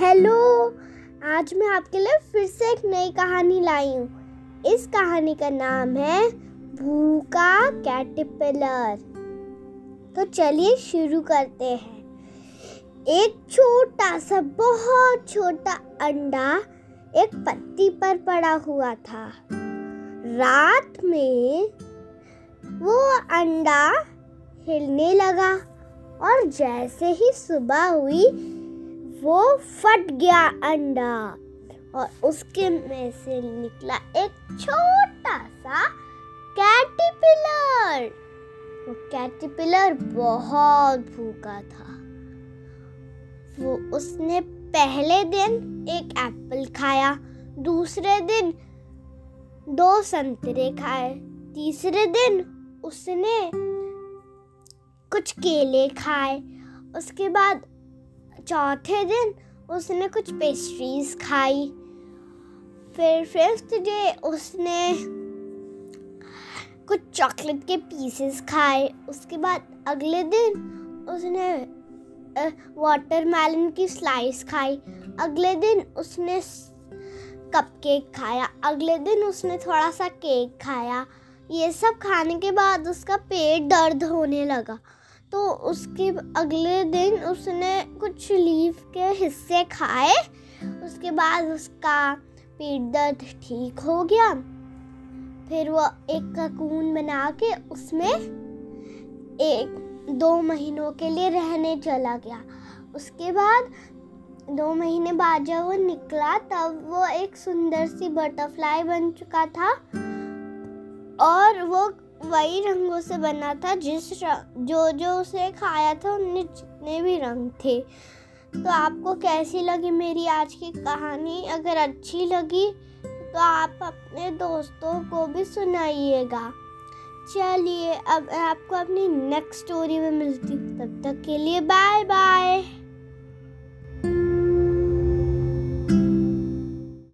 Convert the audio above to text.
Hello, आज मैं आपके लिए फिर से एक नई कहानी लाई हूँ। इस कहानी का नाम है, भूखा कैटरपिलर। तो चलिए शुरू करते हैं। एक छोटा सा, बहुत छोटा अंडा एक पत्ती पर पड़ा हुआ था। रात में वो अंडा हिलने लगा और जैसे ही सुबह हुई वो फट गया अंडा और उसके में से निकला एक छोटा सा कैटरपिलर वो कैटरपिलर बहुत भूखा था। वो उसने पहले दिन एक एप्पल खाया, दूसरे दिन दो संतरे खाए, तीसरे दिन उसने कुछ केले खाए, उसके बाद चौथे दिन उसने कुछ पेस्ट्रीज खाई। फिर फिफ्थ डे उसने कुछ चॉकलेट के पीसेस खाए। उसके बाद अगले दिन उसने वाटर वाटरमेलन की स्लाइस खाई। अगले दिन उसने कपकेक खाया। अगले दिन उसने थोड़ा सा केक खाया। ये सब खाने के बाद उसका पेट दर्द होने लगा। तो उसके अगले दिन उसने कुछ लीफ के हिस्से खाए। उसके बाद उसका पेट दर्द ठीक हो गया। फिर वो एक ककून बना के उसमें एक, दो महीनों के लिए रहने चला गया। उसके बाद दो महीने बाद जब वो निकला, तब वो एक सुंदर सी बटरफ्लाई बन चुका था। और वो वही रंगों से बना था, जिस जो जो उसे खाया था उनमें जितने भी रंग थे। तो आपको कैसी लगी मेरी आज की कहानी? अगर अच्छी लगी तो आप अपने दोस्तों को भी सुनाइएगा। चलिए, अब आपको अपनी नेक्स्ट स्टोरी में मिलती तब तक के लिए बाय बाय